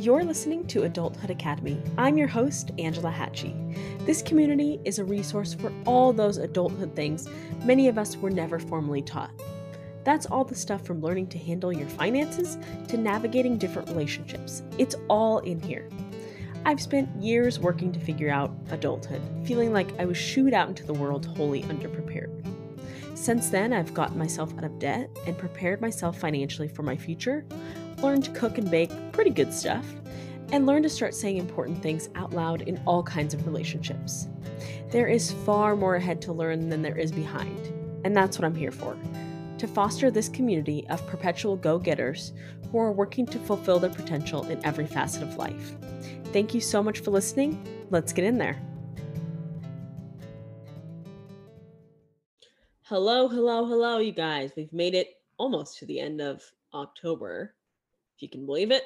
You're listening to Adulthood Academy. I'm your host, Angela Hatchie. This community is a resource for all those adulthood things many of us were never formally taught. That's all the stuff from learning to handle your finances to navigating different relationships. It's all in here. I've spent years working to figure out adulthood, feeling like I was shooed out into the world wholly underprepared. Since then, I've gotten myself out of debt and prepared myself financially for my future, learned to cook and bake pretty good stuff, and learned to start saying important things out loud in all kinds of relationships. There is far more ahead to learn than there is behind, and that's what I'm here for to foster this community of perpetual go getters who are working to fulfill their potential in every facet of life. Thank you so much for listening. Let's get in there. Hello, hello, hello, you guys. We've made it almost to the end of October, if you can believe it.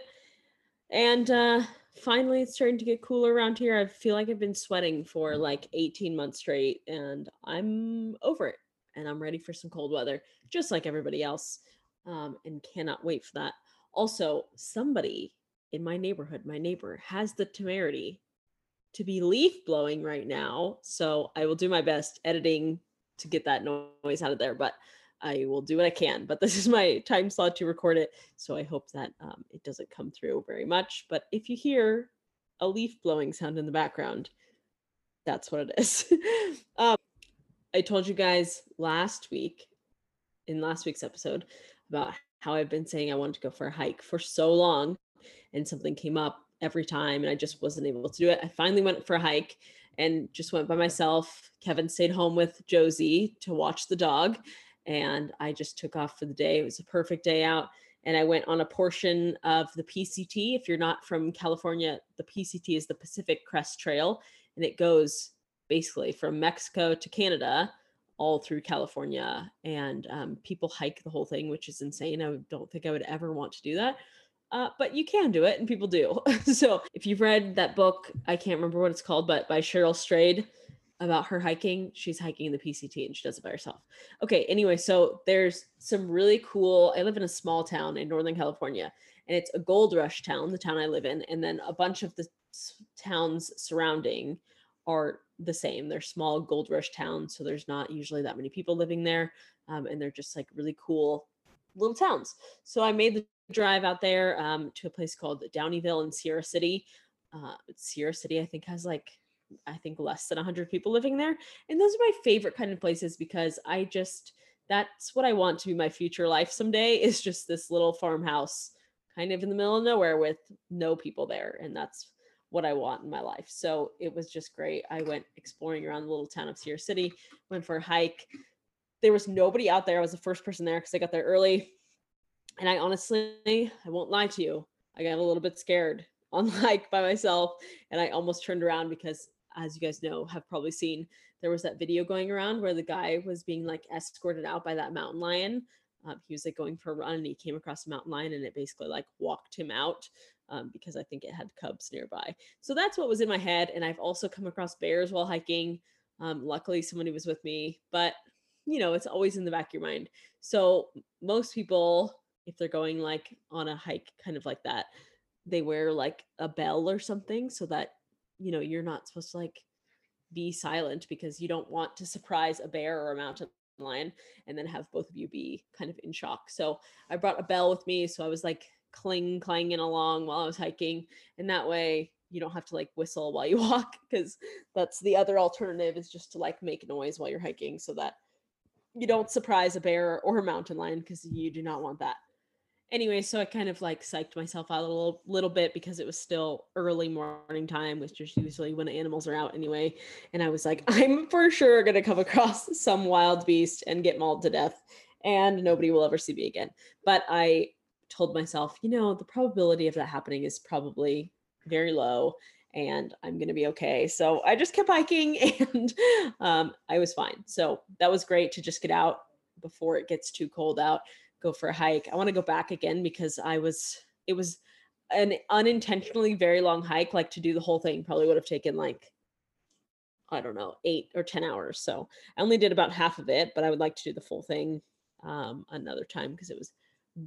And uh, finally, it's starting to get cooler around here. I feel like I've been sweating for like 18 months straight, and I'm over it and I'm ready for some cold weather, just like everybody else, um, and cannot wait for that. Also, somebody in my neighborhood, my neighbor, has the temerity to be leaf blowing right now. So I will do my best editing to get that noise out of there, but I will do what I can. But this is my time slot to record it. So I hope that um, it doesn't come through very much. But if you hear a leaf blowing sound in the background, that's what it is. um, I told you guys last week in last week's episode about how I've been saying I wanted to go for a hike for so long and something came up every time and I just wasn't able to do it. I finally went for a hike and just went by myself. Kevin stayed home with Josie to watch the dog and I just took off for the day. It was a perfect day out and I went on a portion of the PCT. If you're not from California, the PCT is the Pacific Crest Trail and it goes basically from Mexico to Canada, all through California. And um, people hike the whole thing, which is insane. I don't think I would ever want to do that. Uh, but you can do it, and people do. so if you've read that book, I can't remember what it's called, but by Cheryl Strayed about her hiking, she's hiking the PCT and she does it by herself. Okay, anyway, so there's some really cool. I live in a small town in Northern California, and it's a gold rush town, the town I live in, and then a bunch of the towns surrounding are the same. They're small gold rush towns, so there's not usually that many people living there, um, and they're just like really cool little towns. So I made the drive out there um, to a place called Downieville in Sierra City. Uh, Sierra City, I think, has like I think less than 100 people living there, and those are my favorite kind of places because I just that's what I want to be my future life someday is just this little farmhouse kind of in the middle of nowhere with no people there and that's what I want in my life. So it was just great. I went exploring around the little town of Sierra City, went for a hike. There was nobody out there. I was the first person there because I got there early. And I honestly, I won't lie to you, I got a little bit scared on the hike by myself. And I almost turned around because, as you guys know, have probably seen, there was that video going around where the guy was being like escorted out by that mountain lion. Um, he was like going for a run and he came across a mountain lion and it basically like walked him out um, because I think it had cubs nearby. So that's what was in my head. And I've also come across bears while hiking. Um, luckily, somebody was with me, but you know, it's always in the back of your mind. So most people, if they're going like on a hike, kind of like that, they wear like a bell or something so that you know you're not supposed to like be silent because you don't want to surprise a bear or a mountain lion and then have both of you be kind of in shock. So I brought a bell with me. So I was like cling clanging along while I was hiking. And that way you don't have to like whistle while you walk because that's the other alternative is just to like make noise while you're hiking so that you don't surprise a bear or a mountain lion because you do not want that. Anyway, so I kind of like psyched myself out a little little bit because it was still early morning time, which is usually when animals are out anyway. And I was like, I'm for sure gonna come across some wild beast and get mauled to death, and nobody will ever see me again. But I told myself, you know, the probability of that happening is probably very low and I'm going to be okay. So I just kept hiking and um, I was fine. So that was great to just get out before it gets too cold out, go for a hike. I want to go back again because I was, it was an unintentionally very long hike. Like to do the whole thing probably would have taken like, I don't know, eight or 10 hours. So I only did about half of it, but I would like to do the full thing um, another time because it was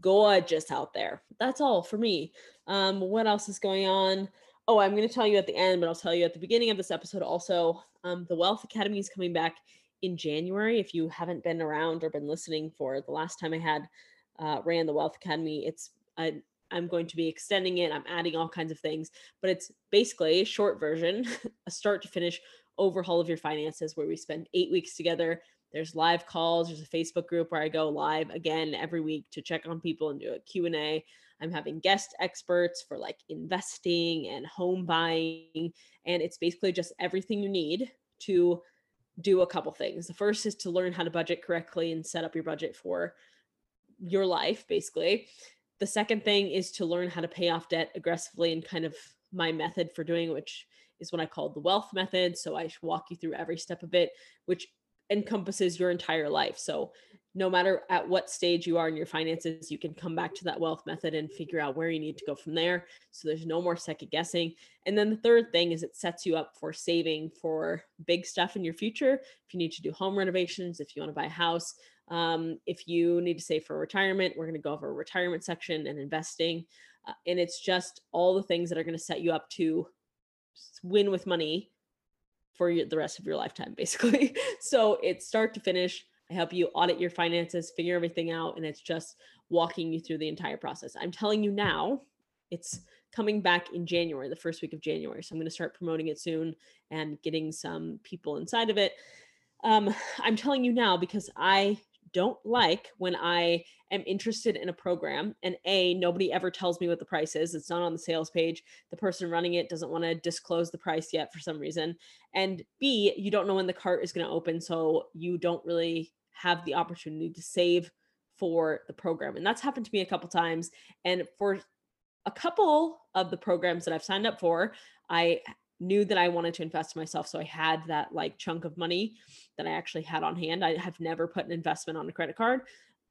gorgeous out there. That's all for me. Um, what else is going on? Oh, I'm going to tell you at the end, but I'll tell you at the beginning of this episode also. Um, the Wealth Academy is coming back in January. If you haven't been around or been listening for the last time I had uh, ran the Wealth Academy, it's I, I'm going to be extending it. I'm adding all kinds of things, but it's basically a short version, a start to finish overhaul of your finances where we spend eight weeks together. There's live calls. There's a Facebook group where I go live again every week to check on people and do a Q&A. I'm having guest experts for like investing and home buying. And it's basically just everything you need to do a couple things. The first is to learn how to budget correctly and set up your budget for your life, basically. The second thing is to learn how to pay off debt aggressively and kind of my method for doing, which is what I call the wealth method. So I walk you through every step of it, which encompasses your entire life. So no matter at what stage you are in your finances, you can come back to that wealth method and figure out where you need to go from there. So there's no more second guessing. And then the third thing is it sets you up for saving for big stuff in your future. If you need to do home renovations, if you want to buy a house, um, if you need to save for retirement, we're going to go over a retirement section and investing. Uh, and it's just all the things that are going to set you up to win with money for the rest of your lifetime, basically. so it's start to finish. I help you audit your finances, figure everything out, and it's just walking you through the entire process. I'm telling you now, it's coming back in January, the first week of January. So I'm going to start promoting it soon and getting some people inside of it. Um, I'm telling you now because I don't like when I am interested in a program and A, nobody ever tells me what the price is. It's not on the sales page. The person running it doesn't want to disclose the price yet for some reason. And B, you don't know when the cart is going to open. So you don't really have the opportunity to save for the program. And that's happened to me a couple times. And for a couple of the programs that I've signed up for, I knew that I wanted to invest in myself. So I had that like chunk of money that I actually had on hand. I have never put an investment on a credit card,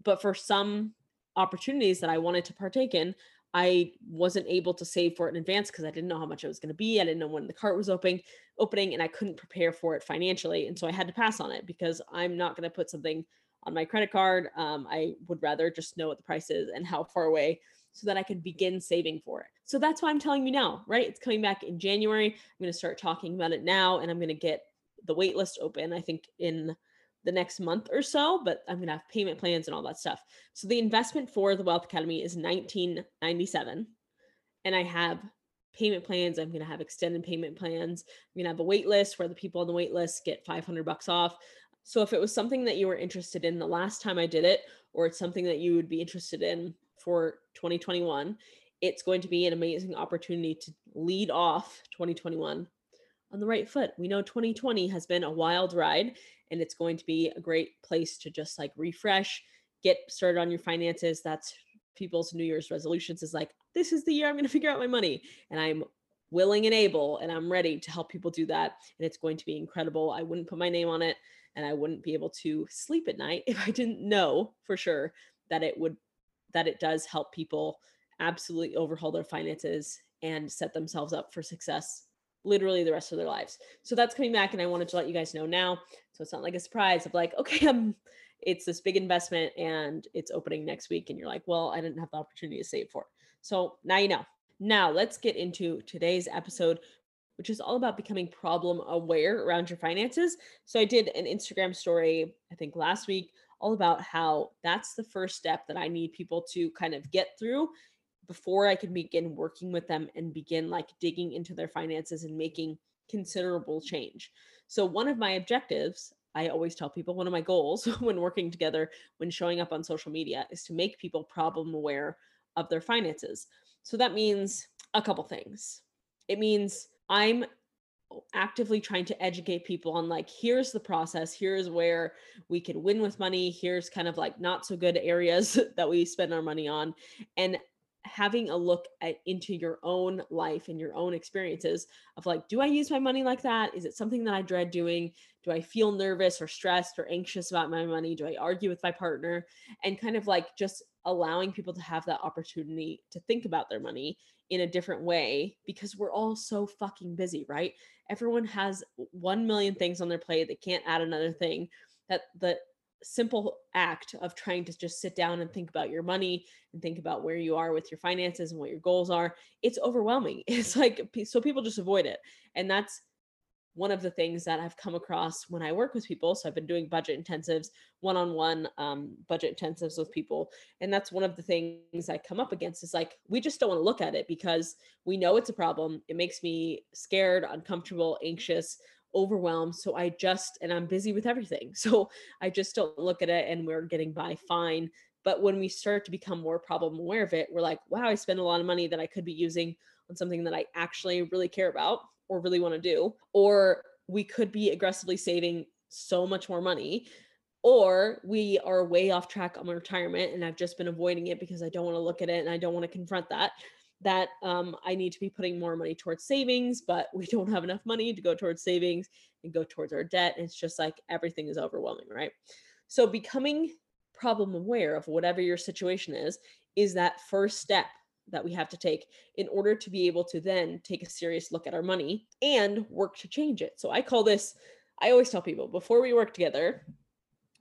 but for some opportunities that I wanted to partake in, I wasn't able to save for it in advance because I didn't know how much it was going to be. I didn't know when the cart was opening, opening, and I couldn't prepare for it financially. And so I had to pass on it because I'm not going to put something on my credit card. Um, I would rather just know what the price is and how far away so that I can begin saving for it. So that's why I'm telling you now, right? It's coming back in January. I'm going to start talking about it now and I'm going to get the waitlist open, I think, in the next month or so, but I'm going to have payment plans and all that stuff. So the investment for the Wealth Academy is 1997 and I have payment plans. I'm going to have extended payment plans. I'm going to have a wait list where the people on the wait list get 500 bucks off. So if it was something that you were interested in the last time I did it, or it's something that you would be interested in for 2021. It's going to be an amazing opportunity to lead off 2021 on the right foot. We know 2020 has been a wild ride and it's going to be a great place to just like refresh, get started on your finances. That's people's New Year's resolutions is like, this is the year I'm going to figure out my money. And I'm willing and able and I'm ready to help people do that. And it's going to be incredible. I wouldn't put my name on it and I wouldn't be able to sleep at night if I didn't know for sure that it would that it does help people absolutely overhaul their finances and set themselves up for success literally the rest of their lives. So that's coming back and I wanted to let you guys know now. So it's not like a surprise of like, okay, I'm it's this big investment and it's opening next week and you're like, well, I didn't have the opportunity to save for it. So now you know. Now let's get into today's episode which is all about becoming problem aware around your finances. So I did an Instagram story I think last week all about how that's the first step that I need people to kind of get through before I can begin working with them and begin like digging into their finances and making considerable change. So, one of my objectives, I always tell people, one of my goals when working together, when showing up on social media, is to make people problem aware of their finances. So, that means a couple things. It means I'm actively trying to educate people on like here's the process here's where we can win with money here's kind of like not so good areas that we spend our money on and having a look at into your own life and your own experiences of like do i use my money like that is it something that i dread doing do i feel nervous or stressed or anxious about my money do i argue with my partner and kind of like just allowing people to have that opportunity to think about their money in a different way because we're all so fucking busy, right? Everyone has 1 million things on their plate. They can't add another thing that the simple act of trying to just sit down and think about your money and think about where you are with your finances and what your goals are it's overwhelming it's like so people just avoid it and that's one of the things that I've come across when I work with people. So I've been doing budget intensives, one on one budget intensives with people. And that's one of the things I come up against is like, we just don't want to look at it because we know it's a problem. It makes me scared, uncomfortable, anxious, overwhelmed. So I just, and I'm busy with everything. So I just don't look at it and we're getting by fine. But when we start to become more problem aware of it, we're like, wow, I spend a lot of money that I could be using on something that I actually really care about or really want to do, or we could be aggressively saving so much more money, or we are way off track on my retirement and I've just been avoiding it because I don't want to look at it and I don't want to confront that. That um, I need to be putting more money towards savings, but we don't have enough money to go towards savings and go towards our debt. It's just like everything is overwhelming, right? So, becoming problem aware of whatever your situation is, is that first step that we have to take in order to be able to then take a serious look at our money and work to change it. So I call this, I always tell people before we work together,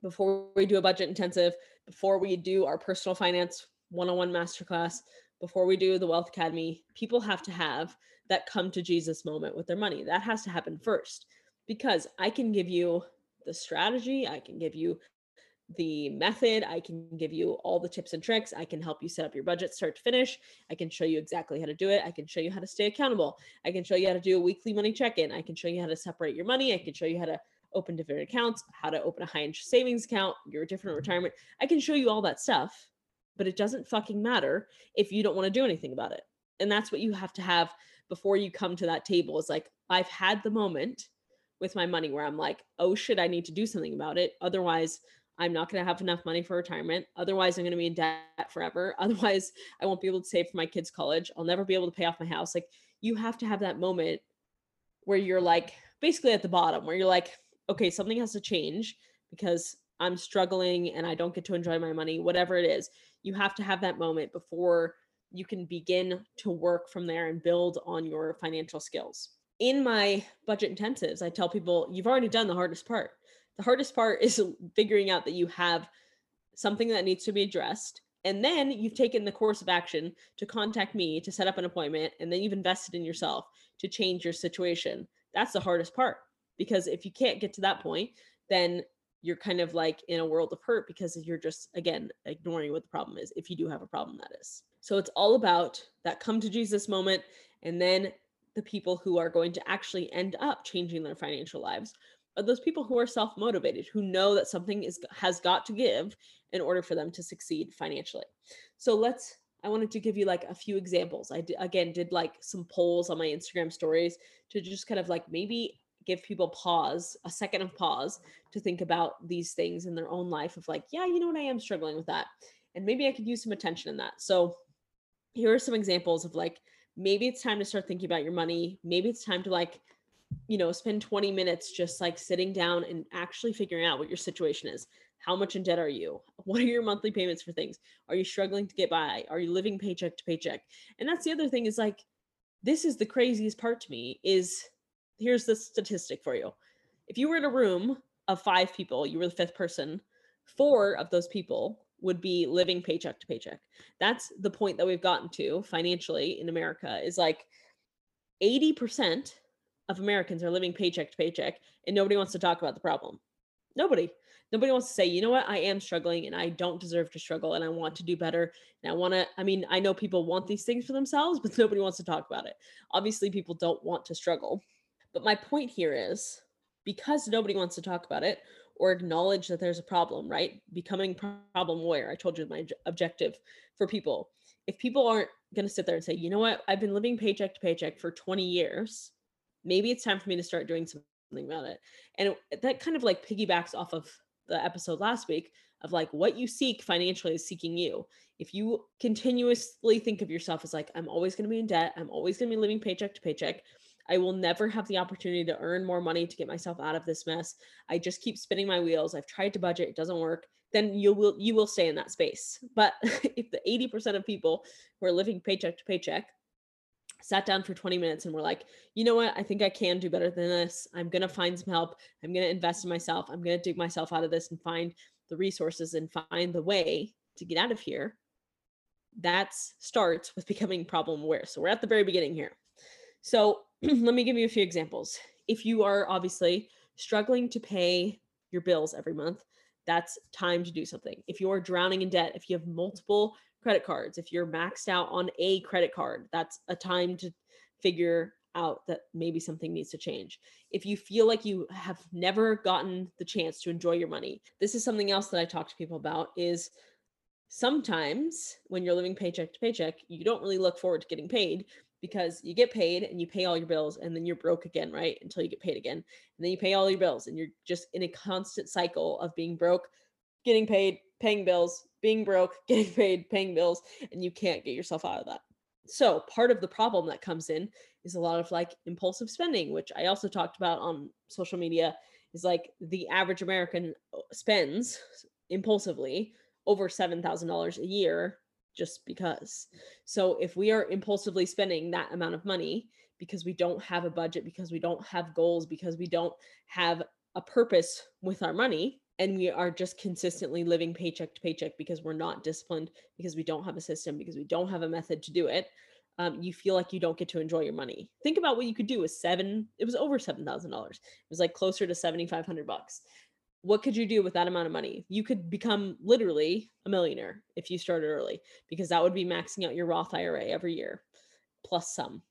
before we do a budget intensive, before we do our personal finance one on one masterclass, before we do the Wealth Academy, people have to have that come to Jesus moment with their money. That has to happen first because I can give you the strategy, I can give you the method. I can give you all the tips and tricks. I can help you set up your budget start to finish. I can show you exactly how to do it. I can show you how to stay accountable. I can show you how to do a weekly money check in. I can show you how to separate your money. I can show you how to open different accounts, how to open a high interest savings account, your different retirement. I can show you all that stuff, but it doesn't fucking matter if you don't want to do anything about it. And that's what you have to have before you come to that table. Is like, I've had the moment with my money where I'm like, oh shit, I need to do something about it. Otherwise, I'm not going to have enough money for retirement. Otherwise, I'm going to be in debt forever. Otherwise, I won't be able to save for my kids' college. I'll never be able to pay off my house. Like, you have to have that moment where you're like, basically at the bottom, where you're like, okay, something has to change because I'm struggling and I don't get to enjoy my money, whatever it is. You have to have that moment before you can begin to work from there and build on your financial skills. In my budget intensives, I tell people, you've already done the hardest part the hardest part is figuring out that you have something that needs to be addressed. And then you've taken the course of action to contact me to set up an appointment. And then you've invested in yourself to change your situation. That's the hardest part. Because if you can't get to that point, then you're kind of like in a world of hurt because you're just, again, ignoring what the problem is. If you do have a problem, that is. So it's all about that come to Jesus moment. And then the people who are going to actually end up changing their financial lives are those people who are self-motivated who know that something is has got to give in order for them to succeed financially so let's i wanted to give you like a few examples i again did like some polls on my instagram stories to just kind of like maybe give people pause a second of pause to think about these things in their own life of like yeah you know what i am struggling with that and maybe i could use some attention in that so here are some examples of like maybe it's time to start thinking about your money maybe it's time to like you know, spend 20 minutes just like sitting down and actually figuring out what your situation is. How much in debt are you? What are your monthly payments for things? Are you struggling to get by? Are you living paycheck to paycheck? And that's the other thing is like, this is the craziest part to me is here's the statistic for you. If you were in a room of five people, you were the fifth person, four of those people would be living paycheck to paycheck. That's the point that we've gotten to financially in America is like 80% of Americans are living paycheck to paycheck and nobody wants to talk about the problem. Nobody. Nobody wants to say, you know what, I am struggling and I don't deserve to struggle and I want to do better. And I want to, I mean, I know people want these things for themselves, but nobody wants to talk about it. Obviously, people don't want to struggle. But my point here is because nobody wants to talk about it or acknowledge that there's a problem, right? Becoming problem aware. I told you my objective for people. If people aren't going to sit there and say, you know what, I've been living paycheck to paycheck for 20 years maybe it's time for me to start doing something about it. And it, that kind of like piggybacks off of the episode last week of like what you seek financially is seeking you. If you continuously think of yourself as like, I'm always going to be in debt, I'm always going to be living paycheck to paycheck. I will never have the opportunity to earn more money to get myself out of this mess. I just keep spinning my wheels. I've tried to budget, it doesn't work. Then you will you will stay in that space. But if the 80% of people who are living paycheck to paycheck sat down for 20 minutes and we're like, you know what? I think I can do better than this. I'm going to find some help. I'm going to invest in myself. I'm going to dig myself out of this and find the resources and find the way to get out of here, that starts with becoming problem aware. So we're at the very beginning here. So let me give you a few examples. If you are obviously struggling to pay your bills every month, that's time to do something. If you're drowning in debt, if you have multiple credit cards, if you're maxed out on a credit card, that's a time to figure out that maybe something needs to change. If you feel like you have never gotten the chance to enjoy your money, this is something else that I talk to people about is sometimes when you're living paycheck to paycheck, you don't really look forward to getting paid because you get paid and you pay all your bills and then you're broke again, right? Until you get paid again. And then you pay all your bills and you're just in a constant cycle of being broke, getting paid, paying bills, being broke, getting paid, paying bills, and you can't get yourself out of that. So, part of the problem that comes in is a lot of like impulsive spending, which I also talked about on social media, is like the average American uh, spends impulsively over $7,000 a year just because. So if we are impulsively spending that amount of money because we don't have a budget, because we don't have goals, because we don't have a purpose with our money, and we are just consistently living paycheck to paycheck because we're not disciplined, because we don't have a system, because we don't have a method to do it, um, you feel like you don't get to enjoy your money. Think about what you could do with seven. It was over seven thousand dollars. It was like closer to seventy five hundred bucks what could you do with that amount of money? You could become literally a millionaire if you started early because that would be maxing out your Roth IRA every year plus some.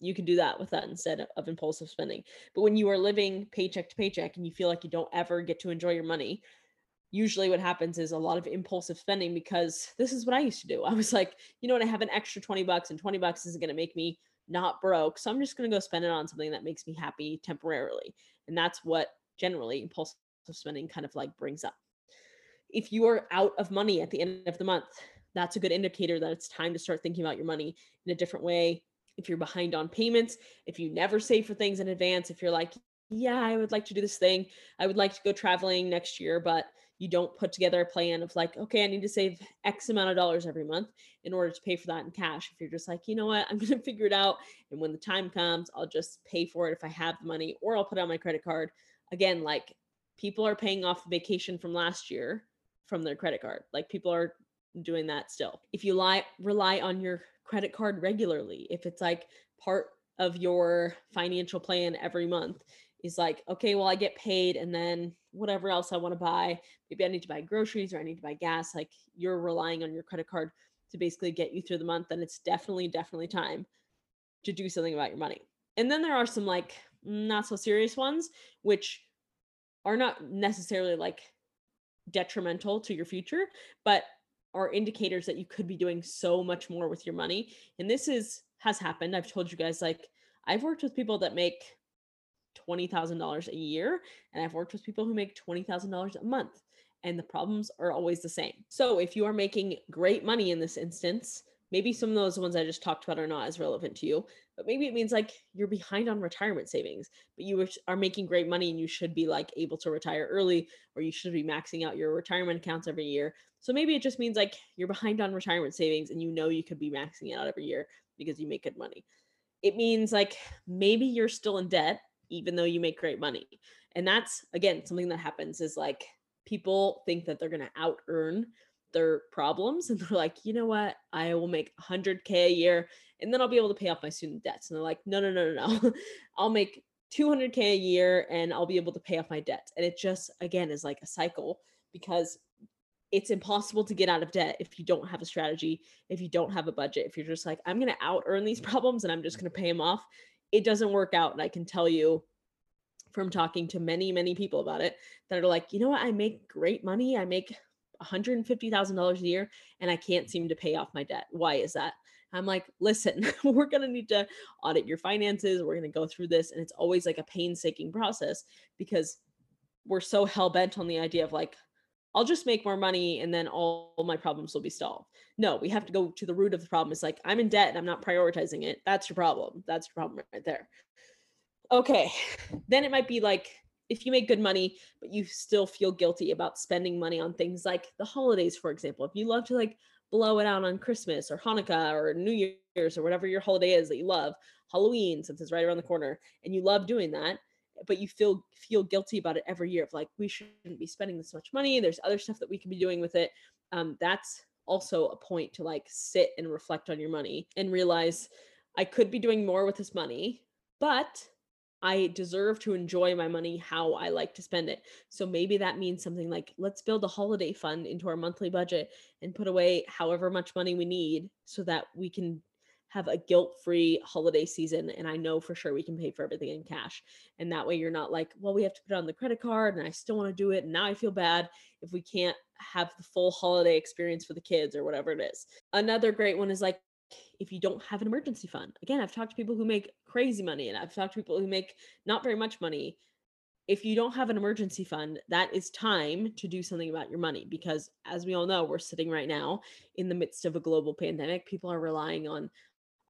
You can do that with that instead of impulsive spending. But when you are living paycheck to paycheck and you feel like you don't ever get to enjoy your money, usually what happens is a lot of impulsive spending because this is what I used to do. I was like, you know what, I have an extra 20 bucks and 20 bucks isn't going to make me not broke. So I'm just going to go spend it on something that makes me happy temporarily. And that's what generally impulsive spending kind of like brings up. If you are out of money at the end of the month, that's a good indicator that it's time to start thinking about your money in a different way. If you're behind on payments, if you never save for things in advance, if you're like, yeah, I would like to do this thing, I would like to go traveling next year, but you don't put together a plan of like, okay, I need to save X amount of dollars every month in order to pay for that in cash. If you're just like, you know what, I'm going to figure it out. And when the time comes, I'll just pay for it if I have the money or I'll put it on my credit card. Again, like people are paying off vacation from last year from their credit card. Like people are doing that still. If you lie, rely on your credit card regularly, if it's like part of your financial plan every month, is like, okay, well, I get paid and then whatever else I want to buy, maybe I need to buy groceries or I need to buy gas, like you're relying on your credit card to basically get you through the month, then it's definitely, definitely time to do something about your money. And then there are some like not so serious ones, which are not necessarily like detrimental to your future, but are indicators that you could be doing so much more with your money. And this is has happened. I've told you guys like I've worked with people that make $20,000 a year and I've worked with people who make $20,000 a month and the problems are always the same. So if you are making great money in this instance, maybe some of those ones I just talked about are not as relevant to you, but maybe it means like you're behind on retirement savings, but you are making great money and you should be like able to retire early or you should be maxing out your retirement accounts every year. So maybe it just means like you're behind on retirement savings and you know you could be maxing it out every year because you make good money. It means like maybe you're still in debt even though you make great money. And that's again something that happens is like people think that they're going to out earn their problems and they're like, you know what? I will make 100K a year and then I'll be able to pay off my student debts. And they're like, no, no, no, no, no. I'll make 200K a year and I'll be able to pay off my debt. And it just, again, is like a cycle because it's impossible to get out of debt if you don't have a strategy, if you don't have a budget, if you're just like, I'm going to out earn these problems and I'm just going to pay them off. It doesn't work out. And I can tell you from talking to many, many people about it that are like, you know what? I make great money. I make $150,000 a year and I can't mm. seem to pay off my debt. Why is that? I'm like, listen, we're going to need to audit your finances. We're going to go through this. And it's always like a painstaking process because we're so hell bent on the idea of like, I'll just make more money and then all my problems will be solved. No, we have to go to the root of the problem. It's like, I'm in debt and I'm not prioritizing it. That's your problem. That's your problem right there. Okay. Then it might be like, if you make good money but you still feel guilty about spending money on things like the holidays for example if you love to like blow it out on christmas or hanukkah or new year's or whatever your holiday is that you love halloween since it's right around the corner and you love doing that but you feel feel guilty about it every year of like we shouldn't be spending this much money there's other stuff that we can be doing with it um, that's also a point to like sit and reflect on your money and realize i could be doing more with this money but I deserve to enjoy my money how I like to spend it. So maybe that means something like let's build a holiday fund into our monthly budget and put away however much money we need so that we can have a guilt-free holiday season and I know for sure we can pay for everything in cash. And that way you're not like, well, we have to put it on the credit card and I still want to do it and now I feel bad if we can't have the full holiday experience for the kids or whatever it is. Another great one is like if you don't have an emergency fund. Again, I've talked to people who make crazy money and I've talked to people who make not very much money. If you don't have an emergency fund, that is time to do something about your money because as we all know, we're sitting right now in the midst of a global pandemic. People are relying on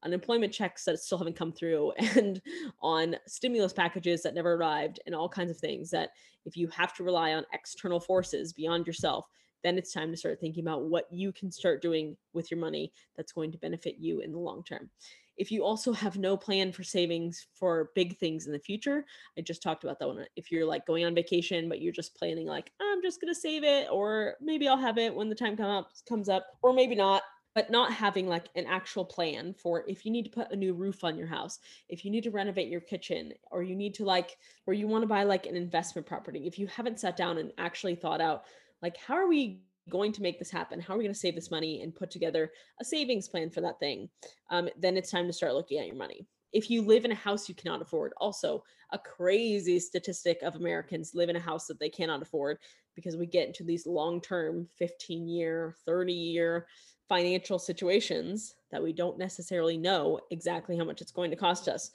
unemployment checks that still haven't come through and on stimulus packages that never arrived and all kinds of things that if you have to rely on external forces beyond yourself then it's time to start thinking about what you can start doing with your money that's going to benefit you in the long term. If you also have no plan for savings for big things in the future i just talked about that one if you're like going on vacation but you're just planning like i'm just going to save it or maybe i'll have it when the time come up, comes up or maybe not but not having like an actual plan for if you need to put a new roof on your house, if you need to renovate your kitchen, or you need to like, or you want to buy like an investment property, if you haven't sat down and actually thought out, like, how are we going to make this happen? How are we going to save this money and put together a savings plan for that thing? Um, then it's time to start looking at your money. If you live in a house you cannot afford, also a crazy statistic of Americans live in a house that they cannot afford because we get into these long term 15 year, 30 year financial situations that we don't necessarily know exactly how much it's going to cost us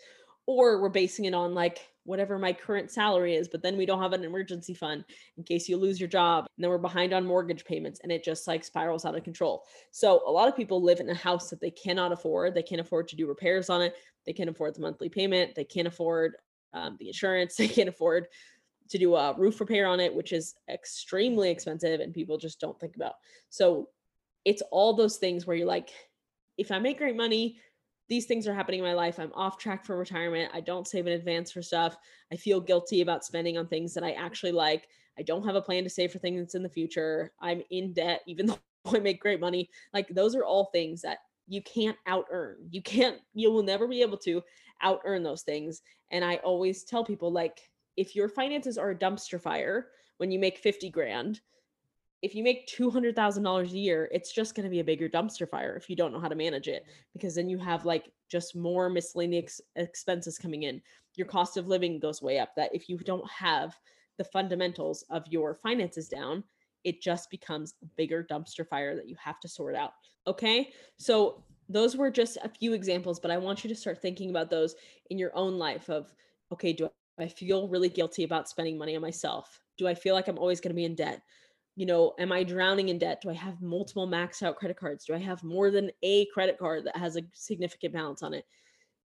or we're basing it on like whatever my current salary is but then we don't have an emergency fund in case you lose your job and then we're behind on mortgage payments and it just like spirals out of control. So a lot of people live in a house that they cannot afford they can't afford to do repairs on it they can't afford the monthly payment they can't afford um, the insurance they can't afford to do a roof repair on it which is extremely expensive and people just don't think about. So it's all those things where you're like, if I make great money, these things are happening in my life. I'm off track for retirement. I don't save in advance for stuff. I feel guilty about spending on things that I actually like. I don't have a plan to save for things in the future. I'm in debt, even though I make great money. Like those are all things that you can't out earn. You can't, you will never be able to out earn those things. And I always tell people, like, if your finances are a dumpster fire when you make 50 grand, if you make $200,000 a year, it's just going to be a bigger dumpster fire if you don't know how to manage it because then you have like just more miscellaneous expenses coming in. Your cost of living goes way up. That if you don't have the fundamentals of your finances down, it just becomes a bigger dumpster fire that you have to sort out. Okay? So those were just a few examples, but I want you to start thinking about those in your own life of okay, do I feel really guilty about spending money on myself? Do I feel like I'm always going to be in debt? You know, am I drowning in debt? Do I have multiple maxed out credit cards? Do I have more than a credit card that has a significant balance on it?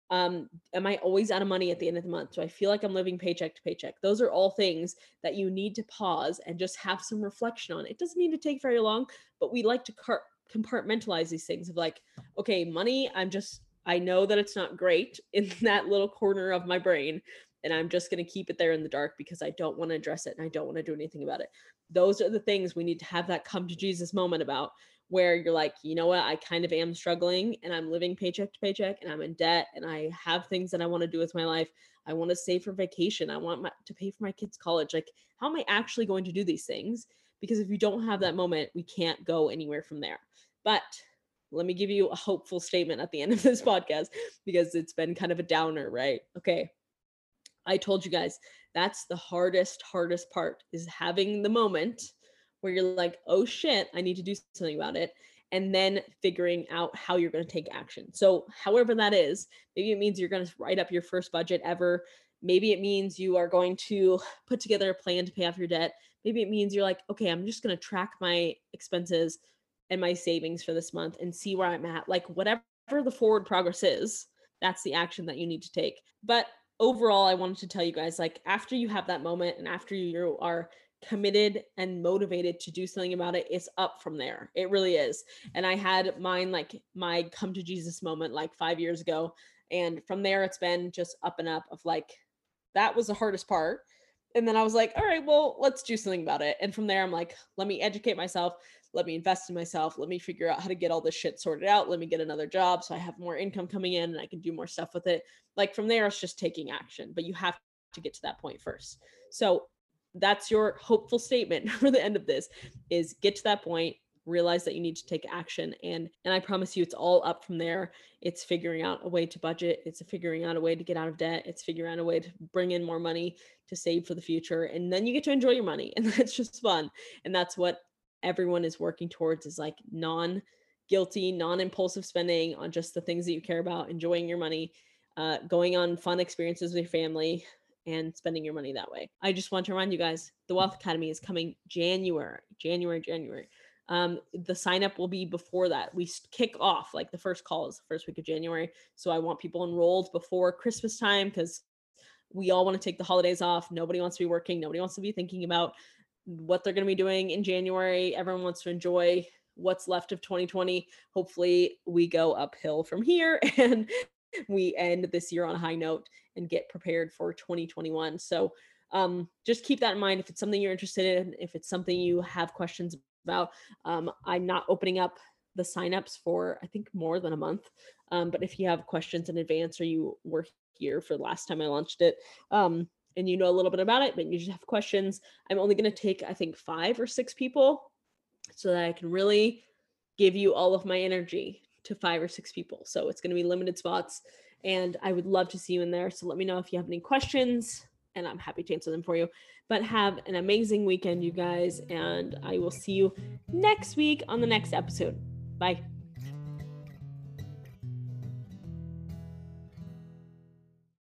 Um, am I always out of money at the end of the month? Do I feel like I'm living paycheck to paycheck? Those are all things that you need to pause and just have some reflection on. It doesn't need to take very long, but we like to compartmentalize these things of like, okay, money, I'm just, I know that it's not great in that little corner of my brain, and I'm just going to keep it there in the dark because I don't want to address it and I don't want to do anything about it. Those are the things we need to have that come to Jesus moment about where you're like, you know what, I kind of am struggling and I'm living paycheck to paycheck and I'm in debt and I have things that I want to do with my life. I want to save for vacation. I want my, to pay for my kids' college. Like, how am I actually going to do these things? Because if you don't have that moment, we can't go anywhere from there. But let me give you a hopeful statement at the end of this podcast because it's been kind of a downer, right? Okay, I told you guys that's the hardest, hardest part is having the moment where you're like, oh shit, I need to do something about it. And then figuring out how you're going to take action. So, however that is, maybe it means you're going to write up your first budget ever. Maybe it means you are going to put together a plan to pay off your debt. Maybe it means you're like, okay, I'm just going to track my expenses and my savings for this month and see where I'm at. Like, whatever the forward progress is, that's the action that you need to take. But overall, I wanted to tell you guys like after you have that moment and after you are committed and motivated to do something about it, it's up from there. It really is. And I had mine like my come to Jesus moment like five years ago. And from there, it's been just up and up of like, that was the hardest part. And then I was like, all right, well, let's do something about it. And from there, I'm like, let me educate myself. Let me invest in myself. Let me figure out how to get all this shit sorted out. Let me get another job so I have more income coming in and I can do more stuff with it. Like from there, it's just taking action, but you have to get to that point first. So that's your hopeful statement for the end of this is get to that point realize that you need to take action and and i promise you it's all up from there it's figuring out a way to budget it's figuring out a way to get out of debt it's figuring out a way to bring in more money to save for the future and then you get to enjoy your money and that's just fun and that's what everyone is working towards is like non guilty non impulsive spending on just the things that you care about enjoying your money uh, going on fun experiences with your family and spending your money that way. I just want to remind you guys the Wealth Academy is coming January, January, January. Um, the sign up will be before that. We kick off like the first call is the first week of January. So I want people enrolled before Christmas time because we all want to take the holidays off. Nobody wants to be working. Nobody wants to be thinking about what they're going to be doing in January. Everyone wants to enjoy what's left of 2020. Hopefully, we go uphill from here and we end this year on a high note and get prepared for 2021. So um, just keep that in mind if it's something you're interested in, if it's something you have questions about. Um, I'm not opening up the signups for I think more than a month. Um, but if you have questions in advance or you were here for the last time I launched it, um, and you know a little bit about it, but you just have questions, I'm only going to take I think five or six people so that I can really give you all of my energy to five or six people. So it's going to be limited spots and I would love to see you in there. So let me know if you have any questions and I'm happy to answer them for you. But have an amazing weekend, you guys, and I will see you next week on the next episode. Bye.